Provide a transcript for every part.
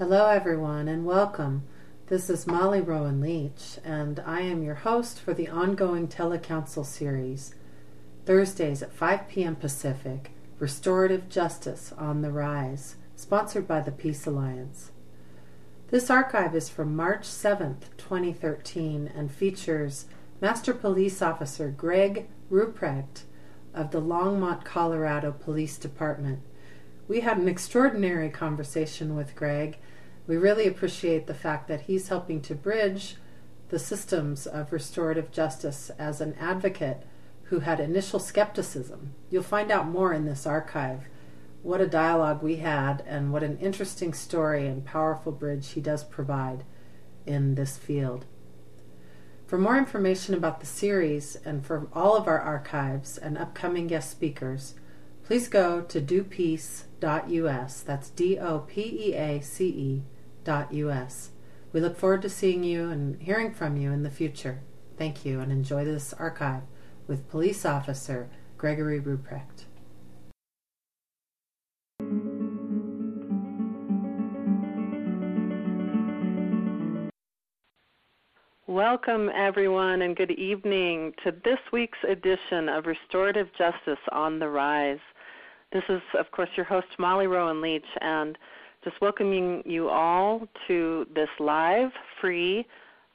Hello, everyone, and welcome. This is Molly Rowan Leach, and I am your host for the ongoing Telecouncil series, Thursdays at 5 p.m. Pacific Restorative Justice on the Rise, sponsored by the Peace Alliance. This archive is from March 7th, 2013, and features Master Police Officer Greg Ruprecht of the Longmont, Colorado Police Department. We had an extraordinary conversation with Greg we really appreciate the fact that he's helping to bridge the systems of restorative justice as an advocate who had initial skepticism. You'll find out more in this archive. What a dialogue we had, and what an interesting story and powerful bridge he does provide in this field. For more information about the series and for all of our archives and upcoming guest speakers, please go to dopeace.us. That's D O P E A C E us. We look forward to seeing you and hearing from you in the future. Thank you and enjoy this archive with Police Officer Gregory Ruprecht. Welcome, everyone, and good evening to this week's edition of Restorative Justice on the Rise. This is, of course, your host, Molly Rowan Leach, and just welcoming you all to this live, free,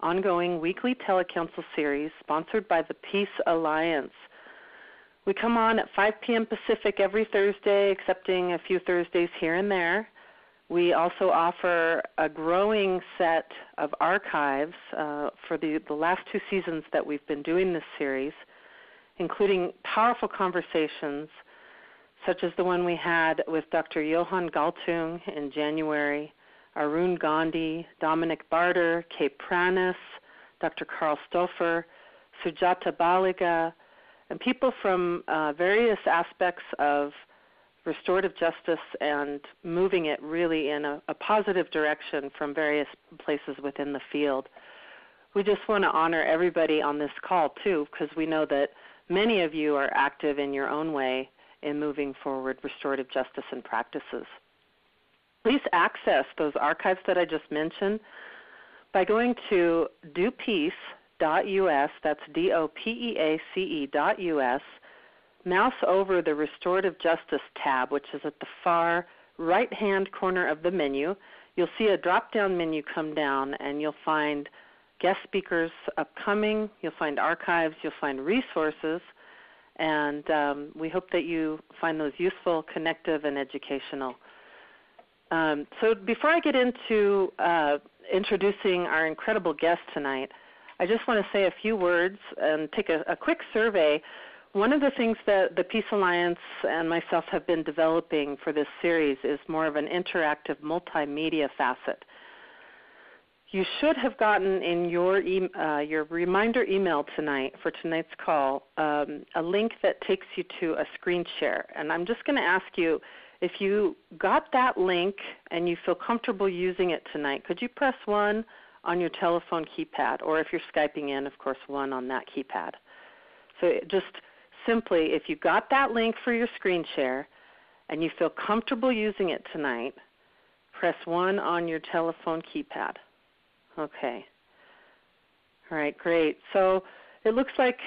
ongoing weekly telecouncil series sponsored by the Peace Alliance. We come on at 5 p.m. Pacific every Thursday, excepting a few Thursdays here and there. We also offer a growing set of archives uh, for the, the last two seasons that we've been doing this series, including powerful conversations such as the one we had with Dr. Johan Galtung in January, Arun Gandhi, Dominic Barter, Kay Pranis, Dr. Carl Stauffer, Sujata Baliga, and people from uh, various aspects of restorative justice and moving it really in a, a positive direction from various places within the field. We just want to honor everybody on this call too, because we know that many of you are active in your own way in moving forward restorative justice and practices. Please access those archives that I just mentioned by going to dopeace.us, that's D O P E A C E dot US, mouse over the Restorative Justice tab, which is at the far right hand corner of the menu. You'll see a drop down menu come down, and you'll find guest speakers upcoming, you'll find archives, you'll find resources, and um, we hope that you find those useful, connective, and educational. Um, so before I get into uh, introducing our incredible guest tonight, I just want to say a few words and take a, a quick survey. One of the things that the Peace Alliance and myself have been developing for this series is more of an interactive multimedia facet you should have gotten in your e- uh, your reminder email tonight for tonight's call um, a link that takes you to a screen share. And I'm just going to ask you if you got that link and you feel comfortable using it tonight, could you press one on your telephone keypad, or if you're skyping in, of course, one on that keypad. So just simply, if you got that link for your screen share and you feel comfortable using it tonight, press one on your telephone keypad. Okay. All right, great. So it looks like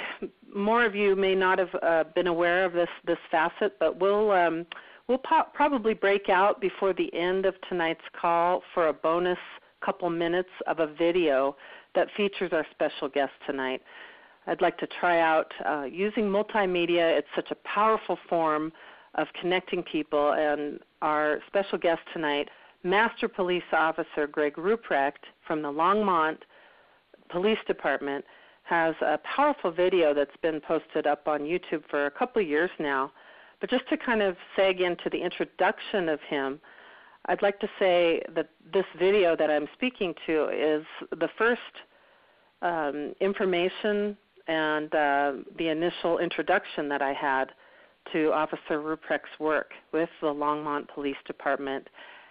more of you may not have uh, been aware of this this facet, but we'll um, we'll probably break out before the end of tonight's call for a bonus couple minutes of a video that features our special guest tonight. I'd like to try out uh, using multimedia. It's such a powerful form of connecting people, and our special guest tonight Master Police Officer Greg Ruprecht from the Longmont Police Department has a powerful video that's been posted up on YouTube for a couple of years now. But just to kind of seg into the introduction of him, I'd like to say that this video that I'm speaking to is the first um, information and uh, the initial introduction that I had to Officer Ruprecht's work with the Longmont Police Department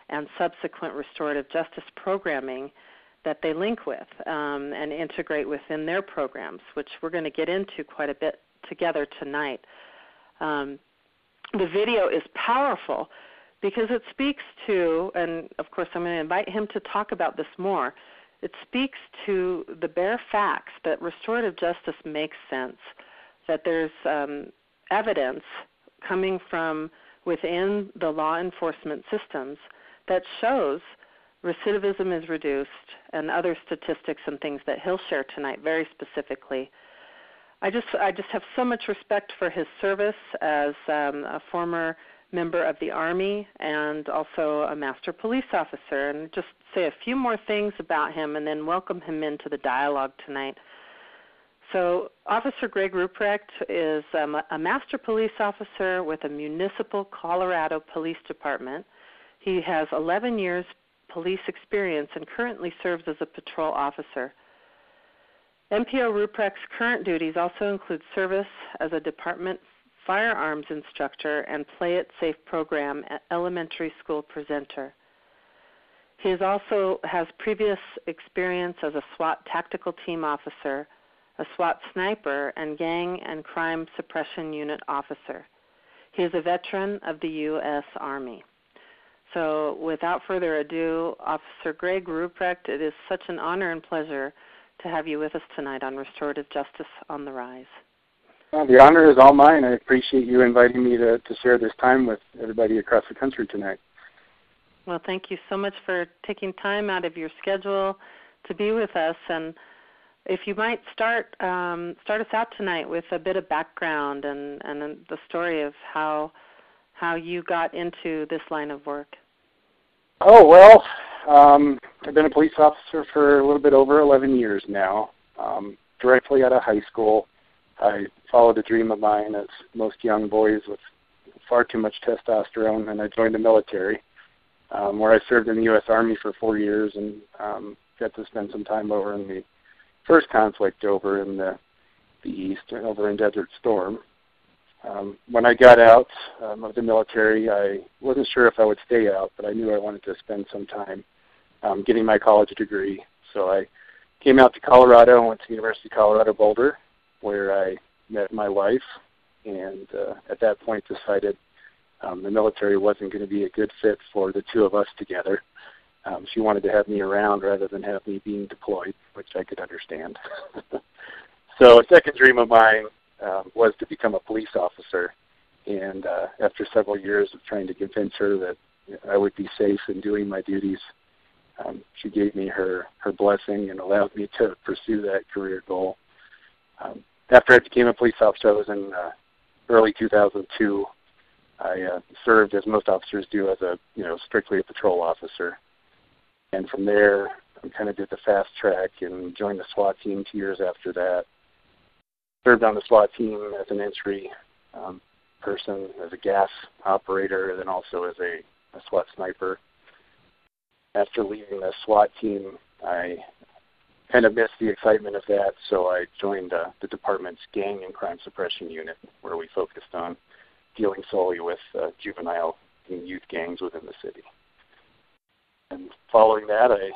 and subsequent restorative justice programming that they link with um, and integrate within their programs, which we're going to get into quite a bit together tonight. Um, the video is powerful because it speaks to, and of course I'm going to invite him to talk about this more. It speaks to the bare facts that restorative justice makes sense, that there's um, evidence coming from within the law enforcement systems that shows recidivism is reduced and other statistics and things that he'll share tonight very specifically. I just I just have so much respect for his service as um, a former member of the Army and also a master police officer, and just say a few more things about him and then welcome him into the dialogue tonight. So, Officer Greg Ruprecht is um, a master police officer with a municipal Colorado Police Department. He has 11 years police experience and currently serves as a patrol officer. MPO Ruprecht's current duties also include service as a department firearms instructor and Play It Safe program elementary school presenter. He also has previous experience as a SWAT tactical team officer, a SWAT sniper, and gang and crime suppression unit officer. He is a veteran of the U.S. Army. So, without further ado, Officer Greg Ruprecht, it is such an honor and pleasure to have you with us tonight on Restorative Justice on the Rise. Well, the honor is all mine. I appreciate you inviting me to, to share this time with everybody across the country tonight. Well, thank you so much for taking time out of your schedule to be with us. And if you might start um, start us out tonight with a bit of background and, and the story of how how you got into this line of work. Oh well, um, I've been a police officer for a little bit over 11 years now. Um, directly out of high school, I followed a dream of mine, as most young boys with far too much testosterone, and I joined the military, um, where I served in the U.S. Army for four years and um, got to spend some time over in the first conflict over in the the east, over in Desert Storm. Um, when I got out um, of the military, I wasn't sure if I would stay out, but I knew I wanted to spend some time um, getting my college degree. So I came out to Colorado and went to University of Colorado Boulder, where I met my wife, and uh, at that point decided um, the military wasn't going to be a good fit for the two of us together. Um, she wanted to have me around rather than have me being deployed, which I could understand. so a second dream of mine um, was to become a police officer. And uh, after several years of trying to convince her that I would be safe in doing my duties, um, she gave me her her blessing and allowed me to pursue that career goal. Um, after I became a police officer, I was in uh, early 2002. I uh, served, as most officers do, as a you know strictly a patrol officer, and from there I kind of did the fast track and joined the SWAT team two years after that. Served on the SWAT team as an entry um, person, as a gas operator, and then also as a, a SWAT sniper. After leaving the SWAT team, I kind of missed the excitement of that, so I joined uh, the department's gang and crime suppression unit, where we focused on dealing solely with uh, juvenile and youth gangs within the city. And following that, I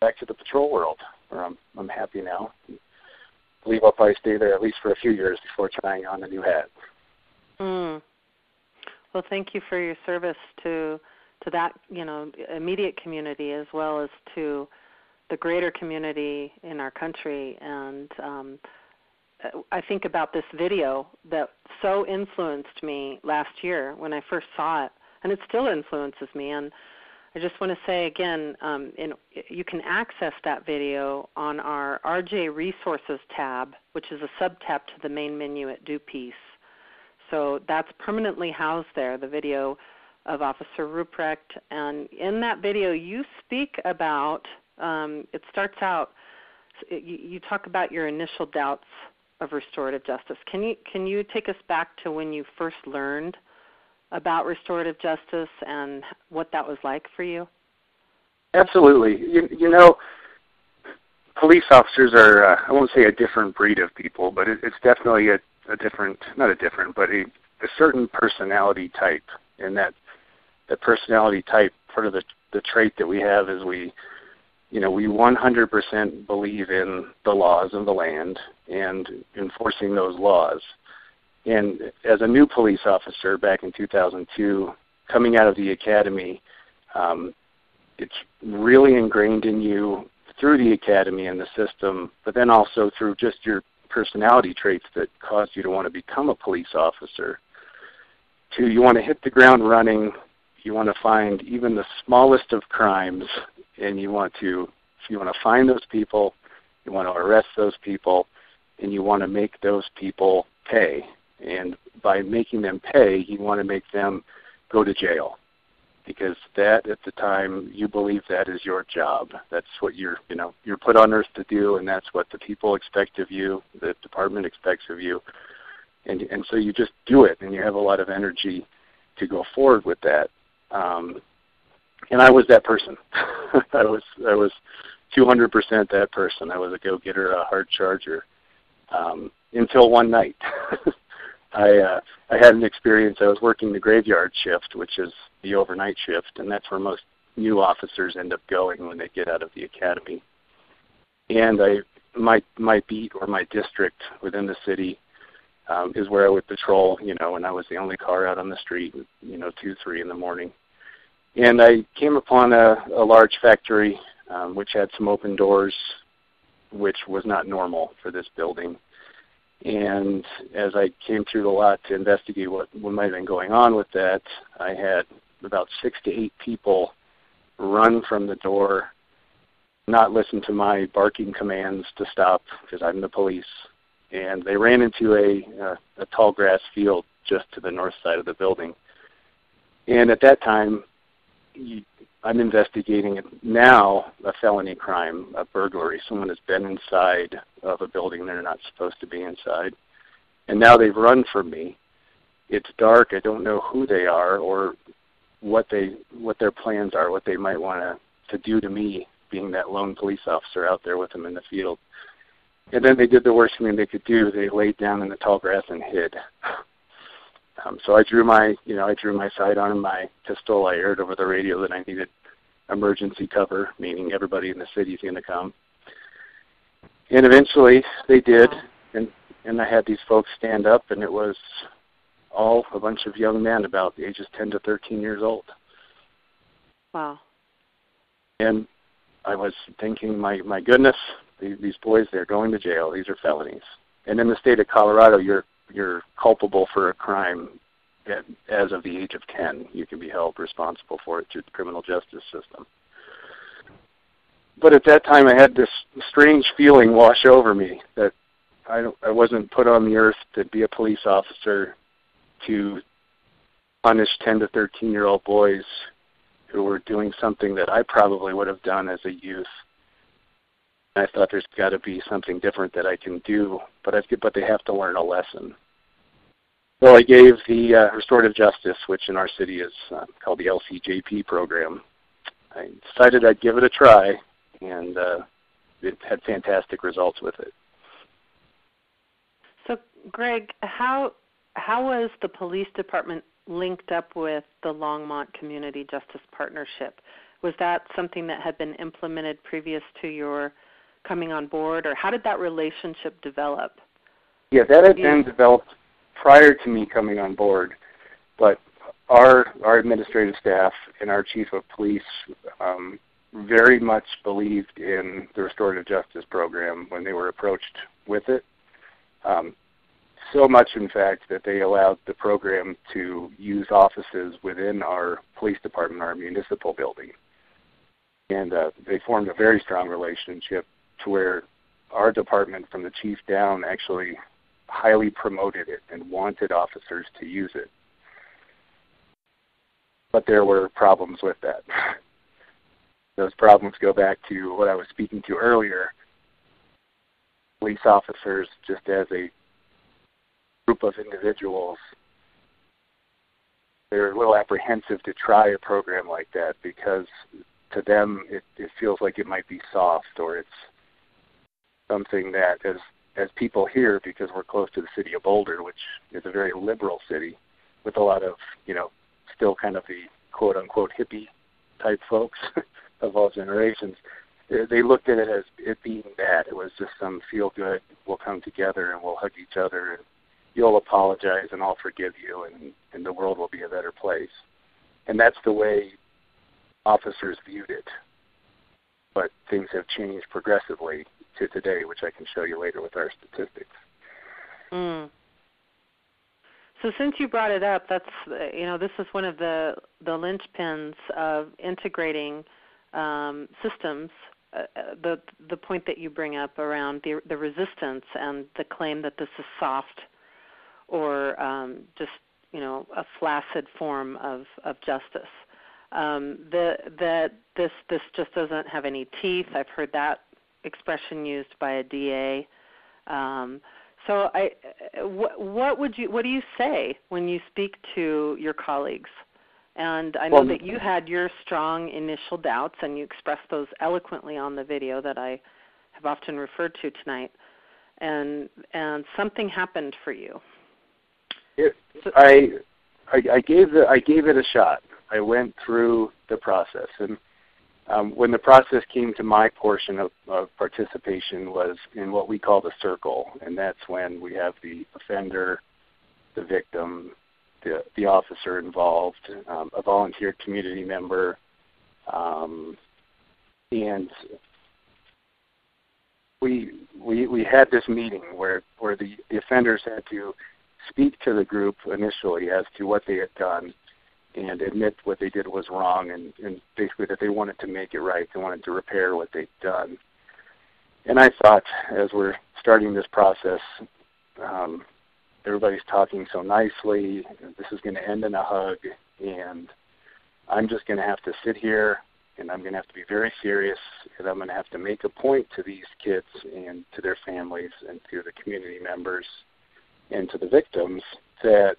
back to the patrol world, where I'm I'm happy now. I believe I'll probably stay there at least for a few years before trying on a new hat. Mm. Well, thank you for your service to to that you know immediate community as well as to the greater community in our country and um, I think about this video that so influenced me last year when I first saw it, and it still influences me. And I just want to say again, um, in, you can access that video on our RJ Resources tab, which is a sub tab to the main menu at DoPeace. So that's permanently housed there. The video of Officer Ruprecht, and in that video, you speak about um, it starts out. You, you talk about your initial doubts of restorative justice. Can you can you take us back to when you first learned about restorative justice and what that was like for you? Absolutely. You, you know, police officers are uh, I won't say a different breed of people, but it, it's definitely a, a different not a different, but a, a certain personality type, and that that personality type part of the the trait that we have is we you know, we 100% believe in the laws of the land and enforcing those laws. And as a new police officer back in 2002, coming out of the academy, um, it's really ingrained in you through the academy and the system, but then also through just your personality traits that cause you to want to become a police officer. To you want to hit the ground running, you want to find even the smallest of crimes, and you want to you want to find those people, you want to arrest those people, and you want to make those people pay. And by making them pay, you want to make them go to jail because that at the time you believe that is your job. That's what you're you know you're put on earth to do, and that's what the people expect of you, the department expects of you, and and so you just do it, and you have a lot of energy to go forward with that. Um, and I was that person. I was I was 200% that person. I was a go-getter, a hard charger. Um, until one night, I uh, I had an experience. I was working the graveyard shift, which is the overnight shift, and that's where most new officers end up going when they get out of the academy. And I my my beat or my district within the city um, is where I would patrol. You know, and I was the only car out on the street. You know, two three in the morning. And I came upon a, a large factory um, which had some open doors, which was not normal for this building. And as I came through the lot to investigate what, what might have been going on with that, I had about six to eight people run from the door, not listen to my barking commands to stop because I'm the police. And they ran into a, a, a tall grass field just to the north side of the building. And at that time, you, I'm investigating it now a felony crime, a burglary. Someone has been inside of a building they're not supposed to be inside. And now they've run from me. It's dark. I don't know who they are or what they what their plans are, what they might want to to do to me being that lone police officer out there with them in the field. And then they did the worst thing they could do. They laid down in the tall grass and hid. Um, so I drew my, you know, I drew my on my pistol. I aired over the radio that I needed emergency cover, meaning everybody in the city is going to come. And eventually they did, and and I had these folks stand up, and it was all a bunch of young men about the ages 10 to 13 years old. Wow. And I was thinking, my my goodness, these, these boys, they're going to jail. These are felonies. And in the state of Colorado, you're you're culpable for a crime at, as of the age of 10, you can be held responsible for it through the criminal justice system. But at that time, I had this strange feeling wash over me that I, I wasn't put on the earth to be a police officer to punish 10 to 13 year old boys who were doing something that I probably would have done as a youth. I thought there's got to be something different that I can do, but I but they have to learn a lesson. So I gave the uh, restorative justice, which in our city is uh, called the LCJP program. I decided I'd give it a try, and uh, it had fantastic results with it. So, Greg, how how was the police department linked up with the Longmont Community Justice Partnership? Was that something that had been implemented previous to your coming on board, or how did that relationship develop? Yeah, that had been developed prior to me coming on board, but our our administrative staff and our chief of police um, very much believed in the restorative justice program when they were approached with it. Um, so much, in fact, that they allowed the program to use offices within our police department, our municipal building. And uh, they formed a very strong relationship to where our department, from the chief down, actually highly promoted it and wanted officers to use it. But there were problems with that. Those problems go back to what I was speaking to earlier. Police officers, just as a group of individuals, they're a little apprehensive to try a program like that because to them it, it feels like it might be soft or it's something that as as people here because we're close to the city of Boulder, which is a very liberal city with a lot of, you know, still kind of the quote unquote hippie type folks of all generations. They looked at it as it being bad. It was just some feel good. We'll come together and we'll hug each other and you'll apologize and I'll forgive you and, and the world will be a better place. and that's the way officers viewed it. But things have changed progressively to today, which I can show you later with our statistics. Mm. So since you brought it up, that's you know this is one of the the linchpins of integrating um, systems. Uh, uh, the the point that you bring up around the the resistance and the claim that this is soft or um, just you know a flaccid form of of justice. Um, the, that this this just doesn't have any teeth. I've heard that expression used by a DA. Um, so, I, what, what would you, what do you say when you speak to your colleagues? And I know well, that you had your strong initial doubts, and you expressed those eloquently on the video that I have often referred to tonight. And and something happened for you. It, so, I, I I gave the I gave it a shot. I went through the process, and um, when the process came to my portion of, of participation was in what we call the circle, and that's when we have the offender, the victim, the, the officer involved, um, a volunteer community member, um, and we, we we had this meeting where where the, the offenders had to speak to the group initially as to what they had done and admit what they did was wrong and, and basically that they wanted to make it right. They wanted to repair what they'd done. And I thought, as we're starting this process, um, everybody's talking so nicely. This is going to end in a hug, and I'm just going to have to sit here and I'm going to have to be very serious, and I'm going to have to make a point to these kids and to their families and to the community members and to the victims that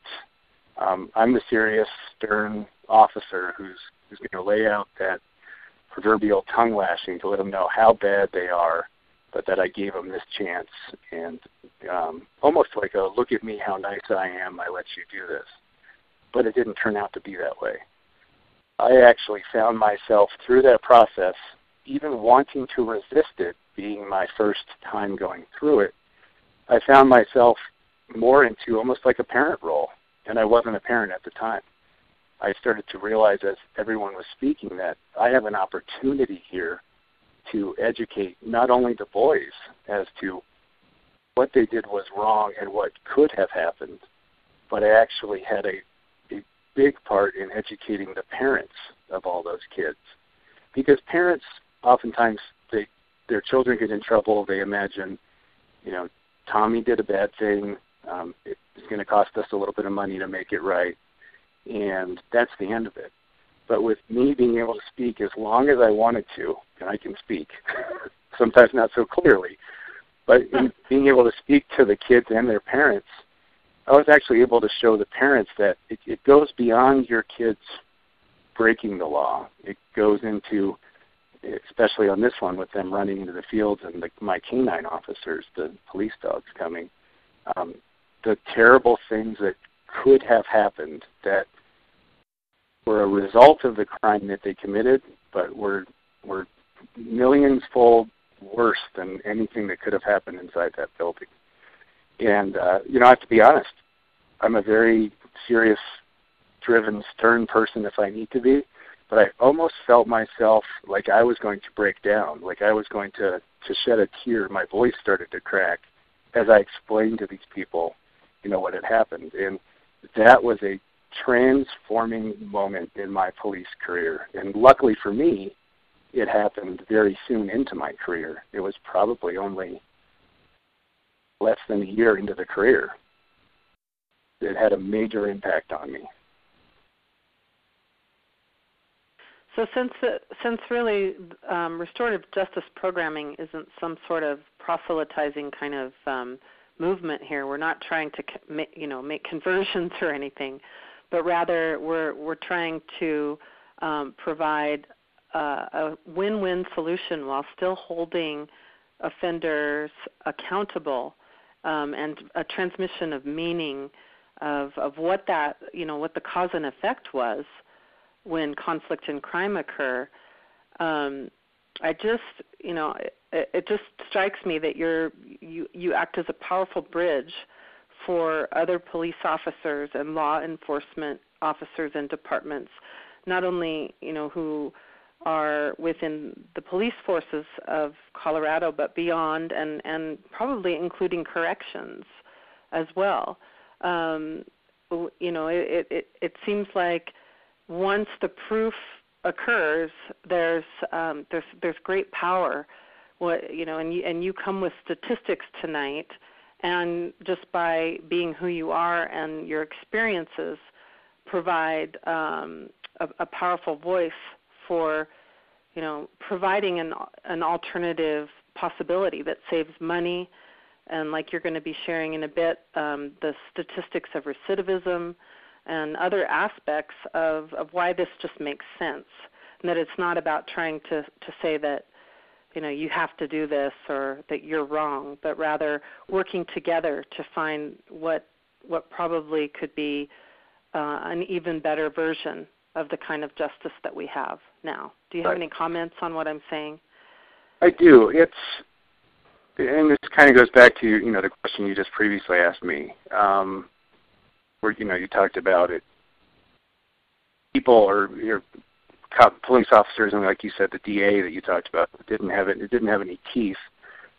um, I'm the serious, stern officer who's who's going to lay out that proverbial tongue lashing to let them know how bad they are, but that I gave them this chance, and um, almost like a look at me, how nice I am, I let you do this. But it didn't turn out to be that way. I actually found myself through that process, even wanting to resist it, being my first time going through it. I found myself more into almost like a parent role and I wasn't a parent at the time. I started to realize as everyone was speaking that I have an opportunity here to educate not only the boys as to what they did was wrong and what could have happened, but I actually had a, a big part in educating the parents of all those kids. Because parents oftentimes they their children get in trouble, they imagine, you know, Tommy did a bad thing, um, it's going to cost us a little bit of money to make it right, and that's the end of it. But with me being able to speak as long as I wanted to, and I can speak, sometimes not so clearly, but in being able to speak to the kids and their parents, I was actually able to show the parents that it, it goes beyond your kids breaking the law. It goes into, especially on this one, with them running into the fields and the, my canine officers, the police dogs coming. Um, the terrible things that could have happened that were a result of the crime that they committed, but were were millions fold worse than anything that could have happened inside that building. And uh, you know, I have to be honest. I'm a very serious, driven, stern person if I need to be, but I almost felt myself like I was going to break down, like I was going to to shed a tear. My voice started to crack as I explained to these people you know what had happened, and that was a transforming moment in my police career. And luckily for me, it happened very soon into my career. It was probably only less than a year into the career. It had a major impact on me. So since uh, since really um, restorative justice programming isn't some sort of proselytizing kind of um, movement here. We're not trying to you know make conversions or anything, but rather we're we're trying to um, provide uh, a win-win solution while still holding offenders accountable um, and a transmission of meaning of of what that you know what the cause and effect was when conflict and crime occur. Um, I just you know it, it just strikes me that you're you you act as a powerful bridge for other police officers and law enforcement officers and departments not only you know who are within the police forces of Colorado, but beyond, and and probably including corrections as well. Um, you know, it, it it seems like once the proof occurs, there's um, there's there's great power. What you know, and you and you come with statistics tonight, and just by being who you are and your experiences, provide um, a, a powerful voice for you know providing an an alternative possibility that saves money. And like you're going to be sharing in a bit um, the statistics of recidivism and other aspects of, of why this just makes sense. And that it's not about trying to, to say that you know you have to do this or that you're wrong but rather working together to find what what probably could be uh, an even better version of the kind of justice that we have now. Do you have right. any comments on what I'm saying? I do. It's and this kind of goes back to you know the question you just previously asked me, um, where you know you talked about it. People or your police officers, and like you said, the DA that you talked about didn't have it. It didn't have any teeth.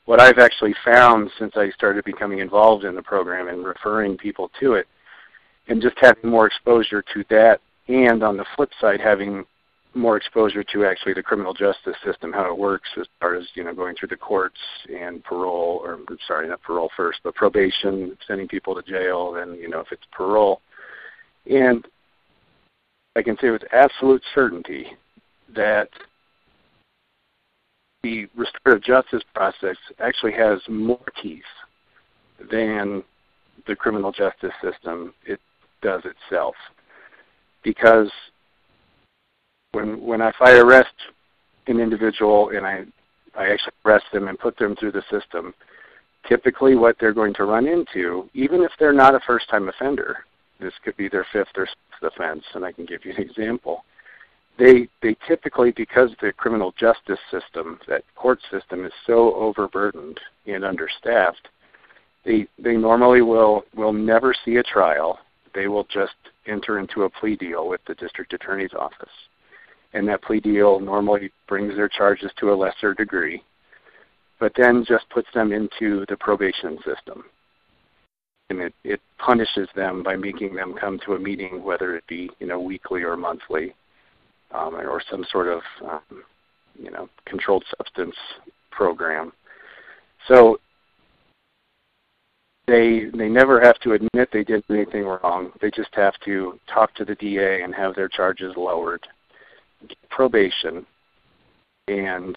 What I've actually found since I started becoming involved in the program and referring people to it, and just having more exposure to that and on the flip side, having more exposure to actually the criminal justice system, how it works as far as you know going through the courts and parole, or sorry, not parole first, but probation, sending people to jail, then you know if it's parole, and I can say with absolute certainty that the restorative justice process actually has more teeth than the criminal justice system it does itself. Because when when I arrest an individual and I I actually arrest them and put them through the system, typically what they're going to run into, even if they're not a first time offender, this could be their fifth or sixth offense, and I can give you an example. They they typically because the criminal justice system, that court system is so overburdened and understaffed, they they normally will will never see a trial. They will just enter into a plea deal with the district attorney's office. And that plea deal normally brings their charges to a lesser degree, but then just puts them into the probation system. And it, it punishes them by making them come to a meeting, whether it be you know weekly or monthly, um, or some sort of um, you know controlled substance program. So they they never have to admit they did anything wrong. They just have to talk to the DA and have their charges lowered. Probation, and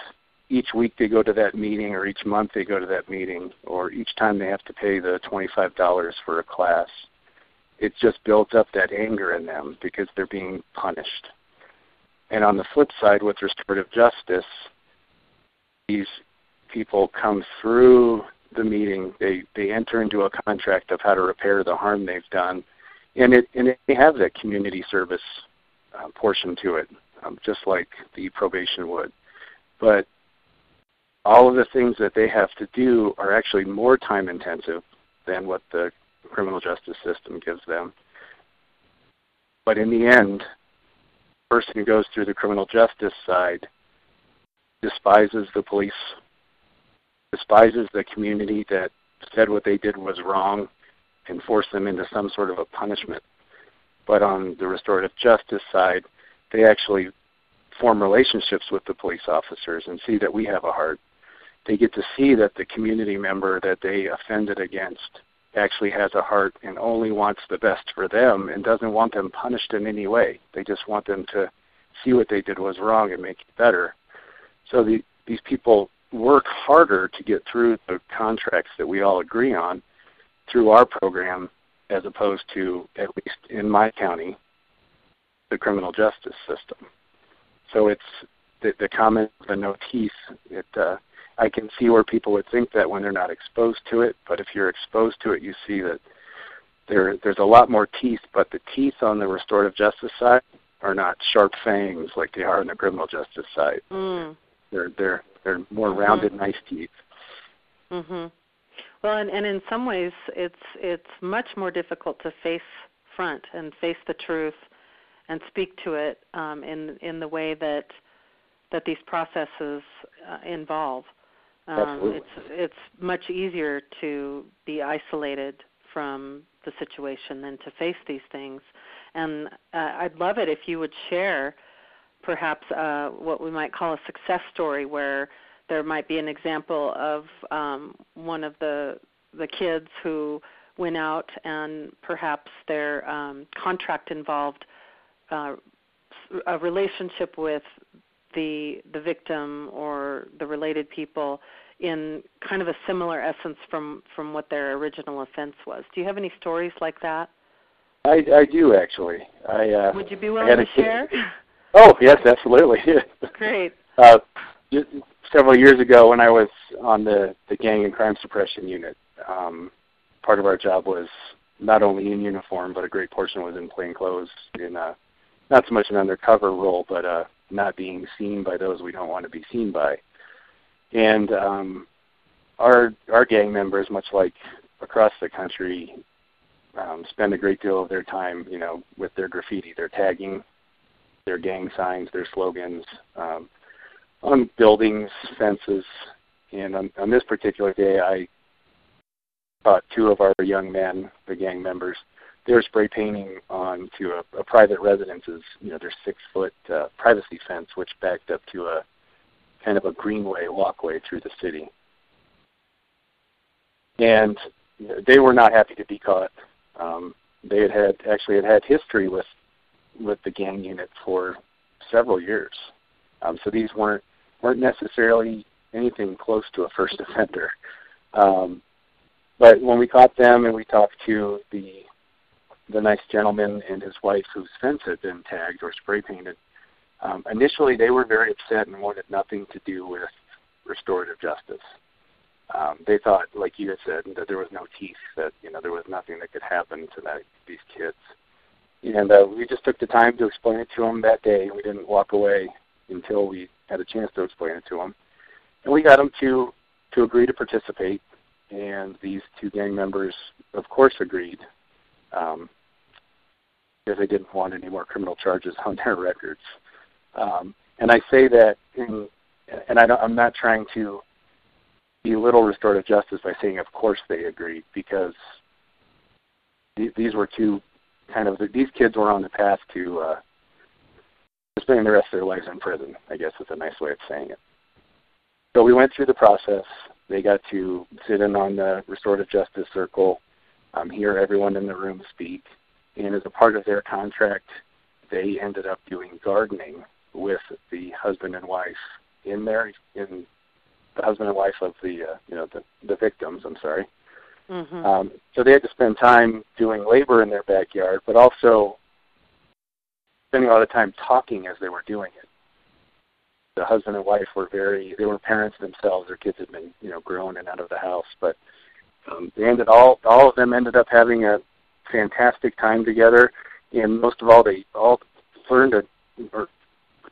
each week they go to that meeting, or each month they go to that meeting, or each time they have to pay the twenty-five dollars for a class. It just builds up that anger in them because they're being punished. And on the flip side, with restorative justice, these people come through the meeting, they they enter into a contract of how to repair the harm they've done, and it and they have that community service uh, portion to it, um, just like the probation would. But all of the things that they have to do are actually more time intensive than what the criminal justice system gives them. But in the end, the person who goes through the criminal justice side despises the police despises the community that said what they did was wrong and force them into some sort of a punishment. But on the restorative justice side, they actually form relationships with the police officers and see that we have a heart. They get to see that the community member that they offended against actually has a heart and only wants the best for them and doesn't want them punished in any way. They just want them to see what they did was wrong and make it better. So the, these people work harder to get through the contracts that we all agree on through our program as opposed to, at least in my county, the criminal justice system. So it's the, the comment, the notice. It, uh, I can see where people would think that when they're not exposed to it, but if you're exposed to it, you see that there there's a lot more teeth. But the teeth on the restorative justice side are not sharp fangs like they are on the criminal justice side. Mm. They're they're they're more mm-hmm. rounded, nice teeth. Mhm. Well, and, and in some ways, it's it's much more difficult to face front and face the truth, and speak to it um, in in the way that that these processes uh, involve. Um, it's it's much easier to be isolated from the situation than to face these things. And uh, I'd love it if you would share perhaps uh, what we might call a success story where there might be an example of um, one of the the kids who went out and perhaps their um, contract involved uh, a relationship with the the victim or the related people in kind of a similar essence from from what their original offense was. Do you have any stories like that? I I do actually. I uh, would you be willing to share? Oh yes, absolutely. Great. Uh, several years ago, when I was on the the gang and crime suppression unit, um, part of our job was not only in uniform, but a great portion was in plain clothes, in uh, not so much an undercover role, but uh, not being seen by those we don't want to be seen by. And um, our our gang members, much like across the country, um, spend a great deal of their time, you know, with their graffiti, their tagging, their gang signs, their slogans um, on buildings, fences. And on, on this particular day, I caught two of our young men, the gang members. They were spray painting onto a, a private residence's, you know, their six foot uh, privacy fence, which backed up to a kind of a greenway walkway through the city. And you know, they were not happy to be caught. Um, they had had actually had had history with with the gang unit for several years. Um, so these weren't weren't necessarily anything close to a first offender. Um, but when we caught them and we talked to the the nice gentleman and his wife whose fence had been tagged or spray painted, um, initially they were very upset and wanted nothing to do with restorative justice. Um, they thought, like you had said, that there was no teeth, that you know there was nothing that could happen to that, these kids. And uh, we just took the time to explain it to them that day. We didn't walk away until we had a chance to explain it to them. And we got them to to agree to participate. And these two gang members, of course, agreed um, because they didn't want any more criminal charges on their records. Um, and I say that, in, and I don't, I'm not trying to belittle restorative justice by saying, of course, they agreed, because these were two kind of these kids were on the path to uh, spending the rest of their lives in prison. I guess is a nice way of saying it. So we went through the process. They got to sit in on the restorative justice circle, um, hear everyone in the room speak, and as a part of their contract, they ended up doing gardening with the husband and wife in there in the husband and wife of the uh, you know the the victims. I'm sorry. Mm-hmm. Um, so they had to spend time doing labor in their backyard, but also spending a lot of time talking as they were doing it. The husband and wife were very they were parents themselves. Their kids had been you know grown and out of the house, but um, they ended all all of them ended up having a fantastic time together, and most of all, they all learned a, or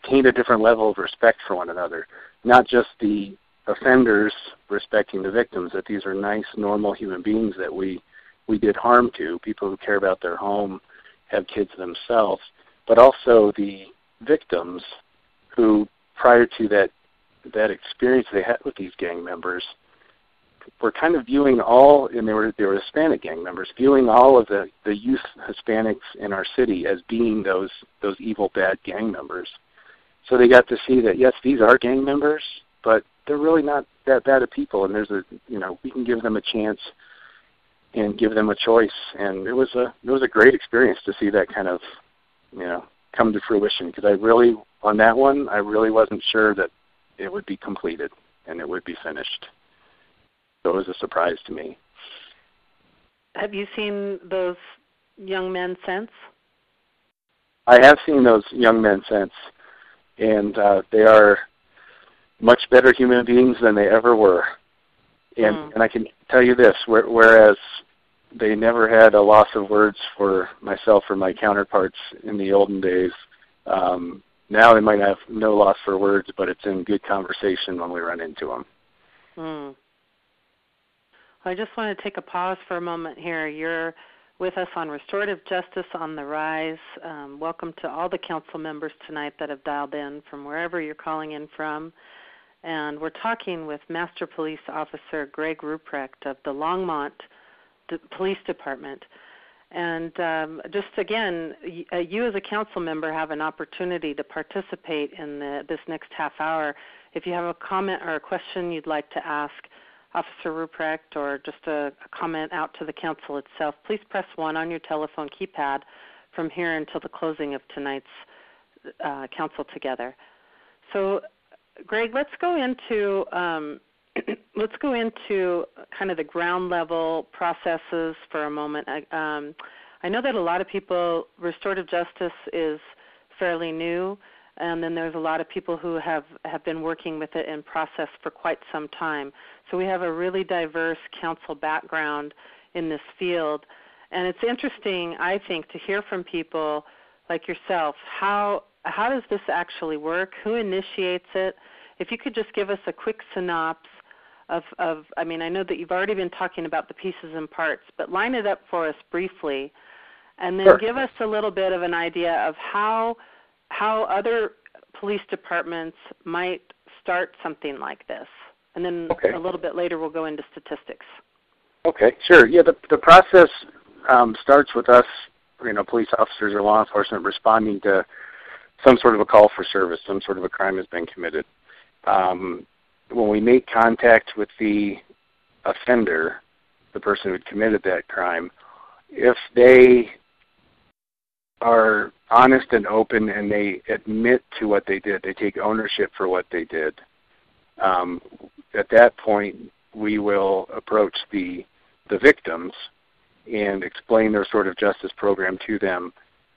gained a different level of respect for one another. Not just the offenders respecting the victims, that these are nice, normal human beings that we we did harm to, people who care about their home, have kids themselves, but also the victims who, prior to that that experience they had with these gang members, were kind of viewing all, and they were they were Hispanic gang members, viewing all of the the youth Hispanics in our city as being those those evil bad gang members. So they got to see that yes, these are gang members, but they're really not that bad of people, and there's a you know we can give them a chance and give them a choice, and it was a it was a great experience to see that kind of you know come to fruition because I really on that one I really wasn't sure that it would be completed and it would be finished. So it was a surprise to me. Have you seen those young men since? I have seen those young men since, and uh, they are much better human beings than they ever were. And Mm. and I can tell you this, where, whereas they never had a loss of words for myself or my counterparts in the olden days. Um, now they might have no loss for words, but it's in good conversation when we run into them. Mm. I just want to take a pause for a moment here. You're with us on Restorative Justice on the Rise. Um, welcome to all the council members tonight that have dialed in from wherever you're calling in from. And we're talking with Master Police Officer Greg Ruprecht of the Longmont D- Police Department. And um, just again, uh, you as a council member have an opportunity to participate in the, this next half hour. If you have a comment or a question you'd like to ask Officer Ruprecht or just a, a comment out to the council itself, please press 1 on your telephone keypad from here until the closing of tonight's uh, council together. So, Greg, let's go into um, let's go into kind of the ground level processes for a moment. I, um, I know that a lot of people, restorative justice is fairly new, and then there's a lot of people who have, have been working with it in process for quite some time. So we have a really diverse council background in this field. And it's interesting, I think, to hear from people like yourself how how does this actually work? Who initiates it? If you could just give us a quick synopsis of, of I mean, I know that you've already been talking about the pieces and parts, but line it up for us briefly, and then sure. give us a little bit of an idea of how how other police departments might start something like this, and then okay. a little bit later we'll go into statistics. Okay, sure. Yeah, the the process um, starts with us, you know, police officers or law enforcement responding to some sort of a call for service, some sort of a crime has been committed. Um, when we make contact with the offender, the person who committed that crime, if they are honest and open and they admit to what they did, they take ownership for what they did, um, at that point we will approach the the victims and explain their sort of justice program to them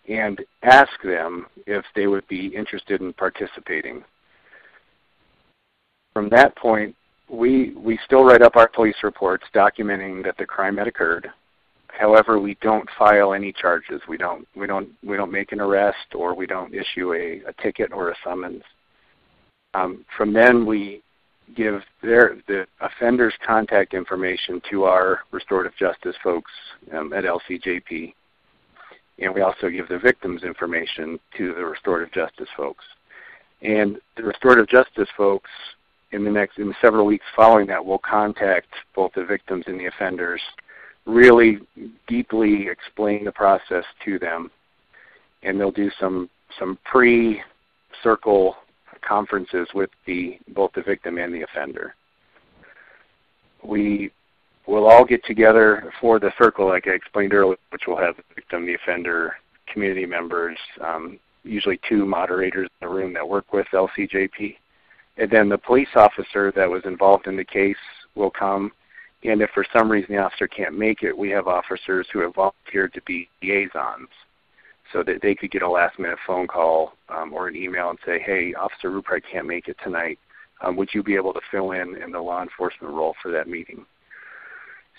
and ask them if they would be interested in participating. From that point, we we still write up our police reports documenting that the crime had occurred. However, we don't file any charges. We don't we don't we don't make an arrest or we don't issue a, a ticket or a summons. Um, from then, we give their the offender's contact information to our restorative justice folks um, at LCJP, and we also give the victims information to the restorative justice folks. And the restorative justice folks in the next in the several weeks following that, we'll contact both the victims and the offenders, really deeply explain the process to them, and they'll do some some pre-circle conferences with the both the victim and the offender. We will all get together for the circle, like I explained earlier, which will have the victim, the offender, community members, um, usually two moderators in the room that work with LCJP and then the police officer that was involved in the case will come. And if for some reason the officer can't make it, we have officers who have volunteered to be liaisons so that they could get a last minute phone call um, or an email and say, hey, Officer Ruprecht can't make it tonight. Um, would you be able to fill in in the law enforcement role for that meeting?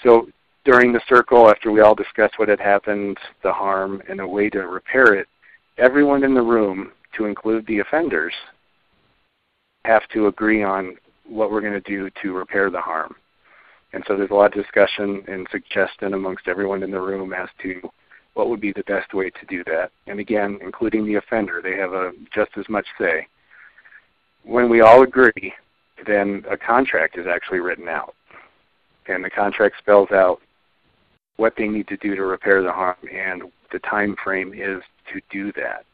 So during the circle, after we all discussed what had happened, the harm, and a way to repair it, everyone in the room, to include the offenders, have to agree on what we're going to do to repair the harm. And so there's a lot of discussion and suggestion amongst everyone in the room as to what would be the best way to do that. And again, including the offender, they have a, just as much say. When we all agree, then a contract is actually written out. And the contract spells out what they need to do to repair the harm and the time frame is to do that.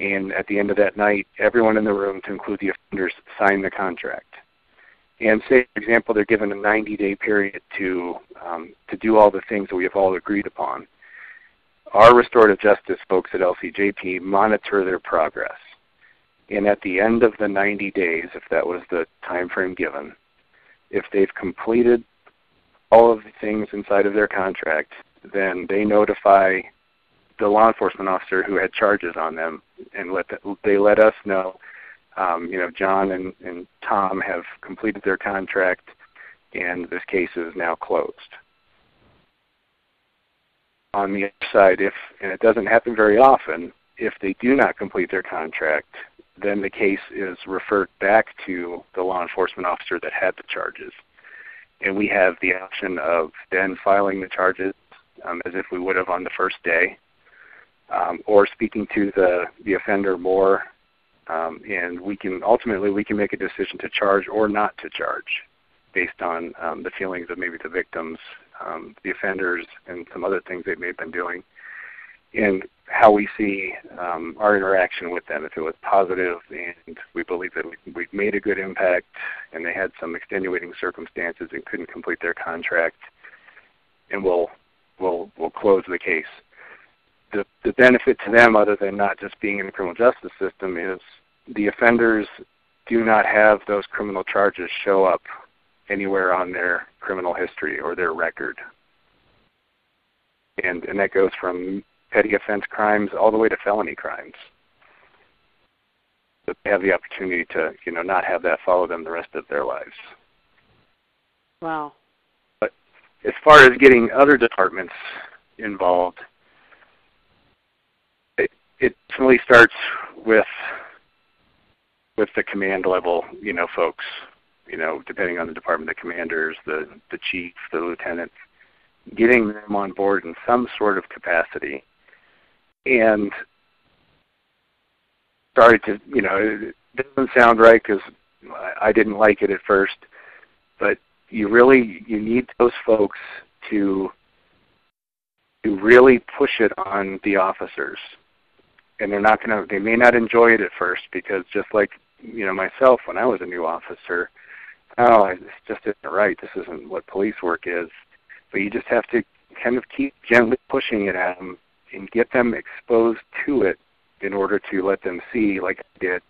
And at the end of that night, everyone in the room, to include the offenders, sign the contract. And say, for example, they're given a 90-day period to um, to do all the things that we have all agreed upon. Our restorative justice folks at LCJP monitor their progress. And at the end of the 90 days, if that was the time frame given, if they've completed all of the things inside of their contract, then they notify the law enforcement officer who had charges on them, and let the, they let us know. Um, you know, John and, and Tom have completed their contract, and this case is now closed. On the other side, if and it doesn't happen very often, if they do not complete their contract, then the case is referred back to the law enforcement officer that had the charges. And we have the option of then filing the charges um, as if we would have on the first day, um, or speaking to the the offender more, um, and we can ultimately we can make a decision to charge or not to charge, based on um, the feelings of maybe the victims, um, the offenders, and some other things they may have been doing, and how we see um, our interaction with them. If it was positive and we believe that we, we've made a good impact, and they had some extenuating circumstances and couldn't complete their contract, and we'll we'll we'll close the case. The the benefit to them, other than not just being in the criminal justice system, is the offenders do not have those criminal charges show up anywhere on their criminal history or their record. And and that goes from petty offense crimes all the way to felony crimes. But they have the opportunity to, you know, not have that follow them the rest of their lives. Wow. But as far as getting other departments involved, it it really starts with with the command level, you know, folks. You know, depending on the department, the commanders, the the chief, the lieutenant, getting them on board in some sort of capacity and started to, you know, it doesn't sound right because I didn't like it at first, but you really you need those folks to to really push it on the officers, and they're not going to. They may not enjoy it at first because just like you know myself when I was a new officer, oh, this just isn't right. This isn't what police work is. But you just have to kind of keep gently pushing it at them and get them exposed to it in order to let them see, like I did,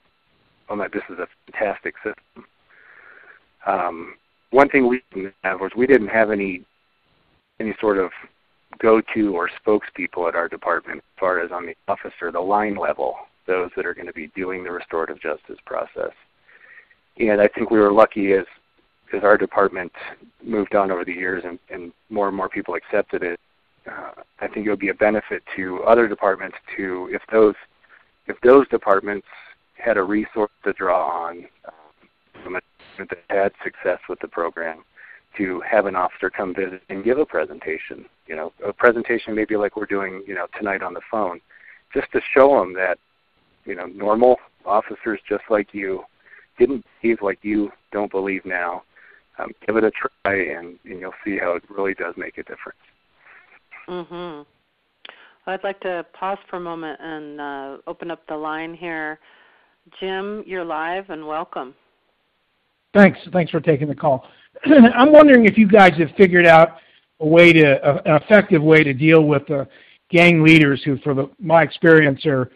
oh my, this is a fantastic system. Um, one thing we didn't have was we didn't have any any sort of go-to or spokespeople at our department as far as on the officer, the line level, those that are going to be doing the restorative justice process. And I think we were lucky as as our department moved on over the years and, and more and more people accepted it uh, I think it would be a benefit to other departments to if those if those departments had a resource to draw on um, that had success with the program to have an officer come visit and give a presentation. You know, a presentation maybe like we're doing, you know, tonight on the phone, just to show them that, you know, normal officers just like you didn't believe like you don't believe now. Um, give it a try, and, and you'll see how it really does make a difference. Mhm. I'd like to pause for a moment and uh, open up the line here. Jim, you're live and welcome. Thanks. Thanks for taking the call. I'm wondering if you guys have figured out a way to uh, an effective way to deal with the gang leaders who, for the, my experience, are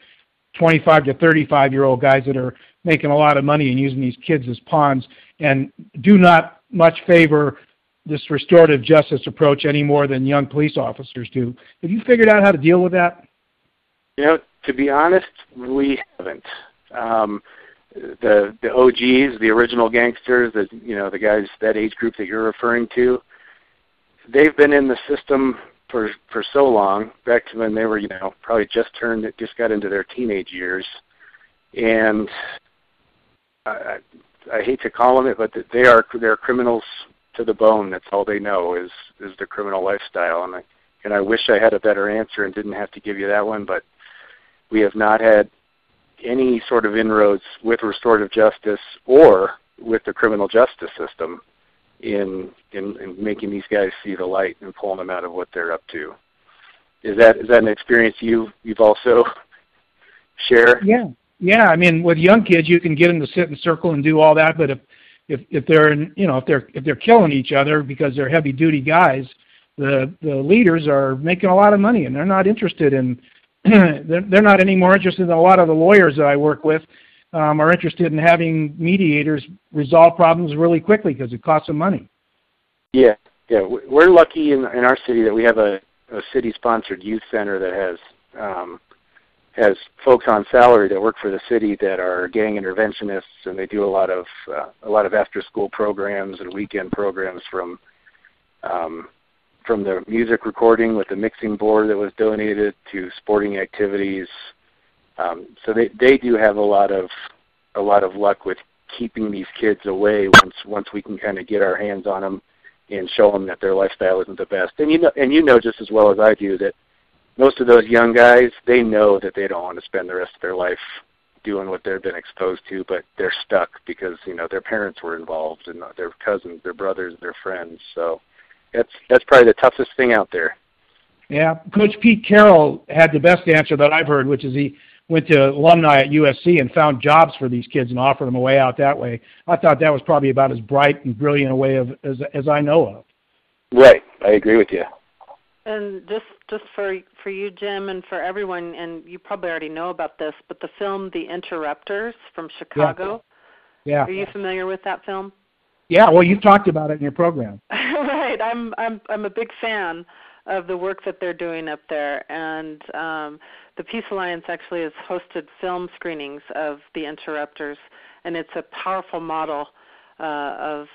25 to 35 year old guys that are making a lot of money and using these kids as pawns and do not much favor this restorative justice approach any more than young police officers do. Have you figured out how to deal with that? You know, to be honest, we haven't. Um, the the OGs, the original gangsters, the you know the guys that age group that you're referring to, they've been in the system for for so long, back to when they were you know probably just turned just got into their teenage years, and I, I hate to call them it, but they are they're criminals to the bone. That's all they know is is the criminal lifestyle. And I and I wish I had a better answer and didn't have to give you that one, but we have not had any sort of inroads with restorative justice or with the criminal justice system in, in in making these guys see the light and pulling them out of what they're up to. Is that is that an experience you you've also share? Yeah, yeah. I mean, with young kids, you can get them to sit in a circle and do all that, but if if if they're you know if they're if they're killing each other because they're heavy duty guys, the the leaders are making a lot of money and they're not interested in they're, they're not any more interested than a lot of the lawyers that I work with um, are interested in having mediators resolve problems really quickly because it costs them money. Yeah, yeah, we're lucky in in our city that we have a, a city sponsored youth center that has um, has folks on salary that work for the city that are gang interventionists, and they do a lot of uh, a lot of after school programs and weekend programs from um, from the music recording with the mixing board that was donated to sporting activities. Um, so they they do have a lot of a lot of luck with keeping these kids away once once we can kind of get our hands on them and show them that their lifestyle isn't the best. And you know, and you know just as well as I do that most of those young guys, they know that they don't want to spend the rest of their life doing what they've been exposed to, but they're stuck because you know their parents were involved and their cousins, their brothers, their friends. So that's that's probably the toughest thing out there. Yeah, Coach Pete Carroll had the best answer that I've heard, which is he went to alumni at USC and found jobs for these kids and offered them a way out that way. I thought that was probably about as bright and brilliant a way of as as I know of. Right, I agree with you. And just just for for you, Jim, and for everyone, and you probably already know about this, but the film The Interrupters from Chicago. Yeah. Are you familiar with that film? Yeah. Well, you talked about it in your program. right. I'm I'm I'm a big fan of the work that they're doing up there, and um, the Peace Alliance actually has hosted film screenings of The Interrupters, and it's a powerful model uh, of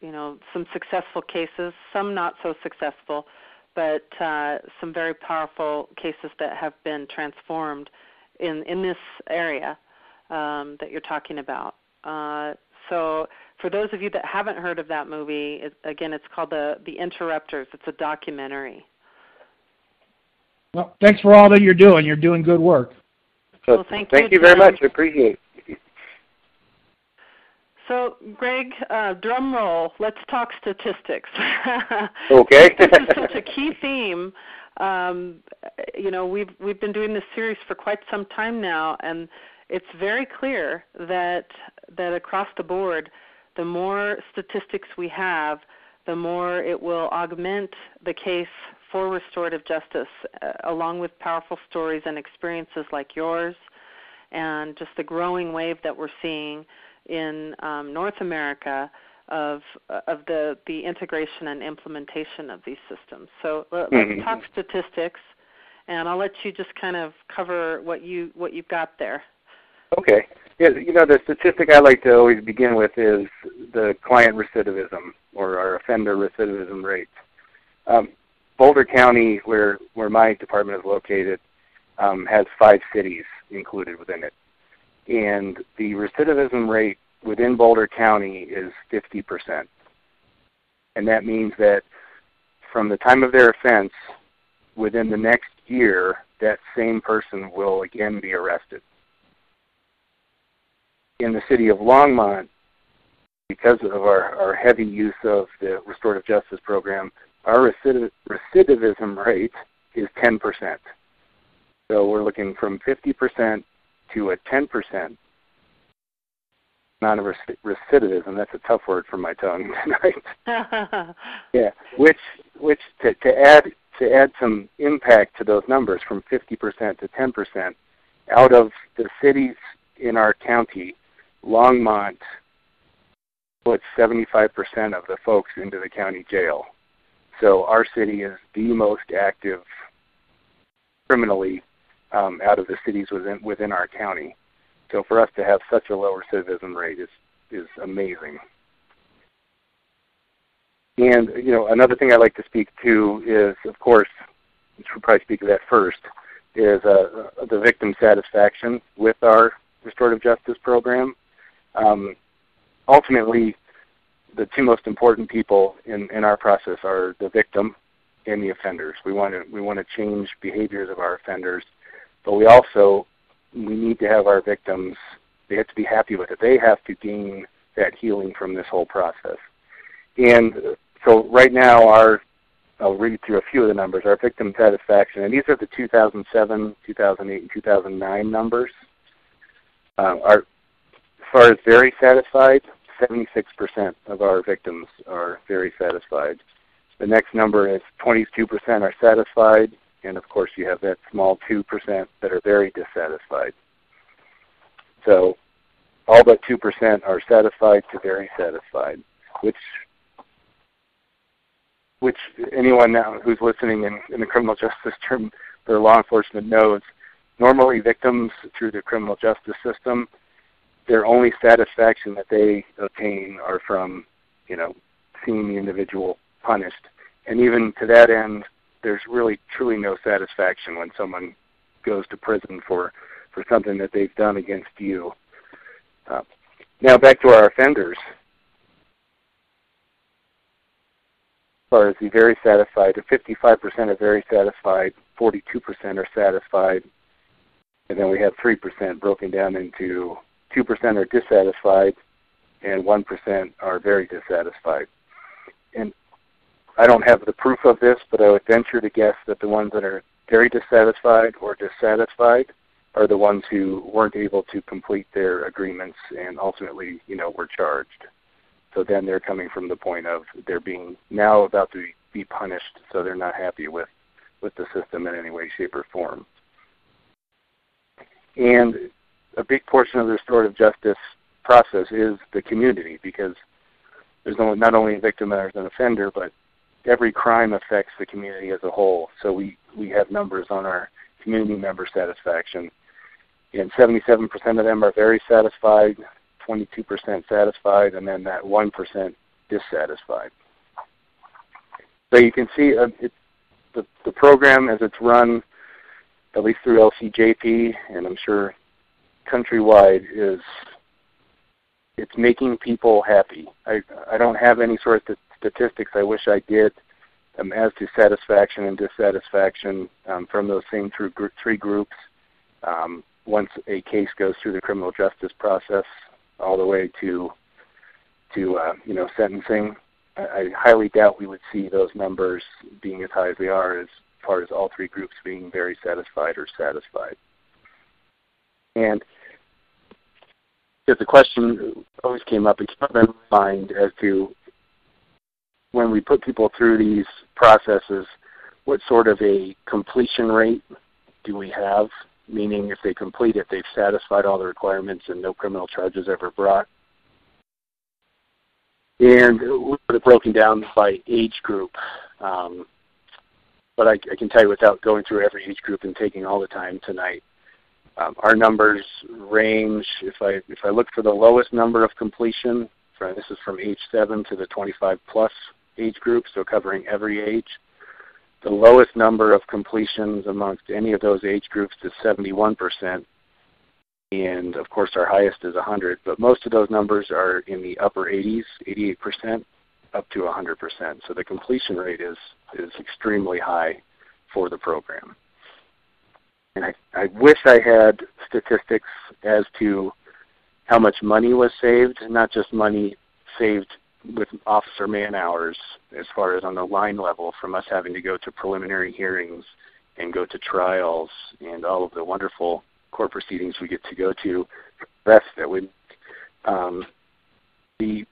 you know some successful cases, some not so successful but uh, some very powerful cases that have been transformed in in this area um, that you're talking about. Uh, so, for those of you that haven't heard of that movie, it, again, it's called the the Interrupters. It's a documentary. Well, thanks for all that you're doing. You're doing good work. So, well, thank, thank you, you very much. I appreciate it. So, Greg, uh, drum roll. Let's talk statistics. okay. this is such a key theme. Um, you know, we've we've been doing this series for quite some time now, and it's very clear that that across the board, the more statistics we have, the more it will augment the case for restorative justice, uh, along with powerful stories and experiences like yours, and just the growing wave that we're seeing in um, North America of of the the integration and implementation of these systems. So let, us mm-hmm. talk statistics, and I'll let you just kind of cover what you what you've got there. Okay. Yeah, you know the statistic I like to always begin with is the client recidivism or our offender recidivism rates. Um, Boulder County, where where my department is located, um, has five cities included within it and the recidivism rate within Boulder County is 50%. And that means that from the time of their offense, within the next year, that same person will again be arrested. In the city of Longmont, because of our, our heavy use of the restorative justice program, our recidivism rate is 10%. So we're looking from 50% to a 10% amount of recidivism. That's a tough word for my tongue tonight. yeah, which which to, to add to add some impact to those numbers from 50% to 10%, out of the cities in our county, Longmont puts 75% of the folks into the county jail. So our city is the most active criminally um, out of the cities within within our county. So for us to have such a low recidivism rate is is amazing. And you know, another thing I like to speak to is, of course, we should probably speak of that first, is uh, the victim satisfaction with our restorative justice program. Um, ultimately, the two most important people in, in our process are the victim and the offenders. We want to we want to change behaviors of our offenders but we also we need to have our victims they have to be happy with it. They have to gain that healing from this whole process. And so right now our I'll read through a few of the numbers. Our victim satisfaction, and these are the 2007, 2008, and 2009 numbers. Uh, our, as far as very satisfied, 76% of our victims are very satisfied. The next number is 22% are satisfied, and of course you have that small 2% that are very dissatisfied. So all but 2% are satisfied to very satisfied, which which anyone now who's listening in, in the criminal justice term for law enforcement knows, normally victims through the criminal justice system, their only satisfaction that they obtain are from, you know, seeing the individual punished. And even to that end, there's really truly no satisfaction when someone goes to prison for for something that they've done against you. Uh, now back to our offenders. As far as the very satisfied, 55% are very satisfied, 42% are satisfied, and then we have 3% broken down into 2% are dissatisfied, and 1% are very dissatisfied. And I don't have the proof of this, but I would venture to guess that the ones that are very dissatisfied or dissatisfied are the ones who weren't able to complete their agreements and ultimately, you know, were charged. So then they're coming from the point of they're being now about to be punished, so they're not happy with with the system in any way, shape, or form. And a big portion of the restorative justice process is the community because there's no, not only a victim there's an offender, but every crime affects the community as a whole. So we, we have numbers on our community member satisfaction. And 77% of them are very satisfied, 22% satisfied, and then that 1% dissatisfied. So you can see uh, it, the, the program as it's run, at least through LCJP, and I'm sure countrywide, is it's making people happy. I I don't have any sort of statistics. I wish I did. Um, as to satisfaction and dissatisfaction um, from those same three, three groups, um, once a case goes through the criminal justice process, all the way to to uh, you know sentencing, I, I highly doubt we would see those numbers being as high as they are as far as all three groups being very satisfied or satisfied. And because the question always came up and came up in my mind as to when we put people through these processes, what sort of a completion rate do we have? Meaning, if they complete it, they've satisfied all the requirements and no criminal charges ever brought. And we put it broken down by age group. Um, but I, I, can tell you without going through every age group and taking all the time tonight, um, our numbers range. If I if I look for the lowest number of completion, for, this is from age seven to the 25 plus age group, so covering every age. The lowest number of completions amongst any of those age groups is 71%, and of course our highest is 100. But most of those numbers are in the upper 80s, 88%, up to 100%. So the completion rate is is extremely high for the program. And I, I wish I had statistics as to how much money was saved, not just money saved with officer man hours as far as on the line level from us having to go to preliminary hearings and go to trials and all of the wonderful court proceedings we get to go to. Rest that would um, the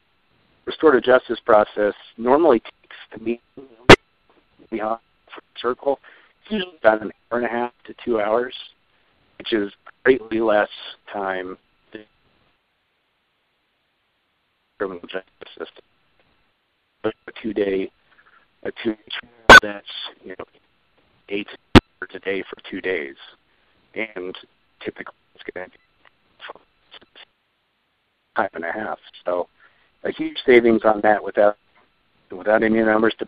restorative justice process normally takes to meet beyond circle usually about an hour and a half to two hours which is greatly less time than criminal justice system. A two day, a two that's you know eight hours a day for two days, and typically it's to be time and a half. So a huge savings on that without without any numbers to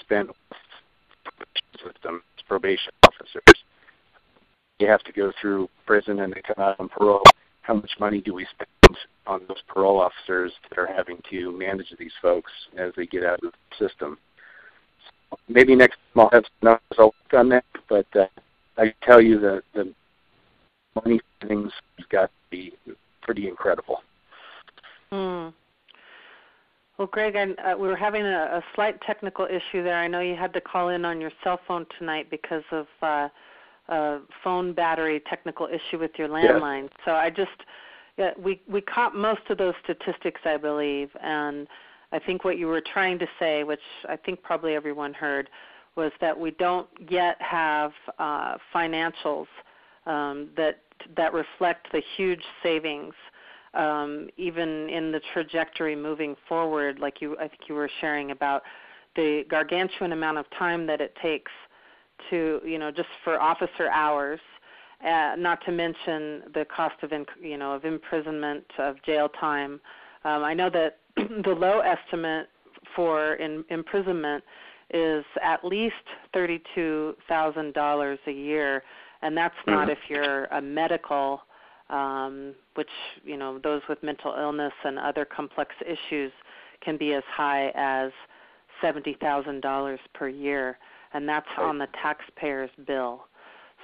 spend with them probation officers you have to go through prison and they come out on parole, how much money do we spend on those parole officers that are having to manage these folks as they get out of the system? So maybe next time I'll have some results on that, but uh, I tell you the the money things has got to be pretty incredible. Hmm. Well, Greg, I, uh, we were having a, a slight technical issue there. I know you had to call in on your cell phone tonight because of uh, a phone battery technical issue with your landline. So I just yeah, we we caught most of those statistics, I believe, and I think what you were trying to say, which I think probably everyone heard, was that we don't yet have uh, financials um, that that reflect the huge savings, um, even in the trajectory moving forward. Like you, I think you were sharing about the gargantuan amount of time that it takes to you know just for officer hours uh, not to mention the cost of in, you know of imprisonment of jail time um, i know that the low estimate for in, imprisonment is at least thirty two thousand dollars a year and that's not mm-hmm. if you're a medical um, which you know those with mental illness and other complex issues can be as high as seventy thousand dollars per year, and that's right. on the taxpayer's bill.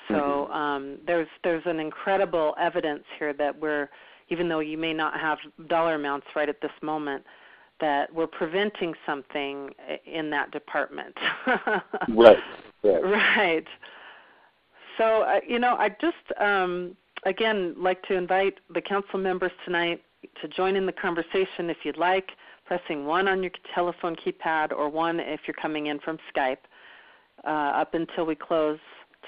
So mm-hmm. um, there's there's an incredible evidence here that we're even though you may not have dollar amounts right at this moment, that we're preventing something in that department. right. Right. Right. So uh, you know, I just um, again like to invite the council members tonight to join in the conversation if you'd like, pressing one on your telephone keypad or one if you're coming in from Skype. Uh, up until we close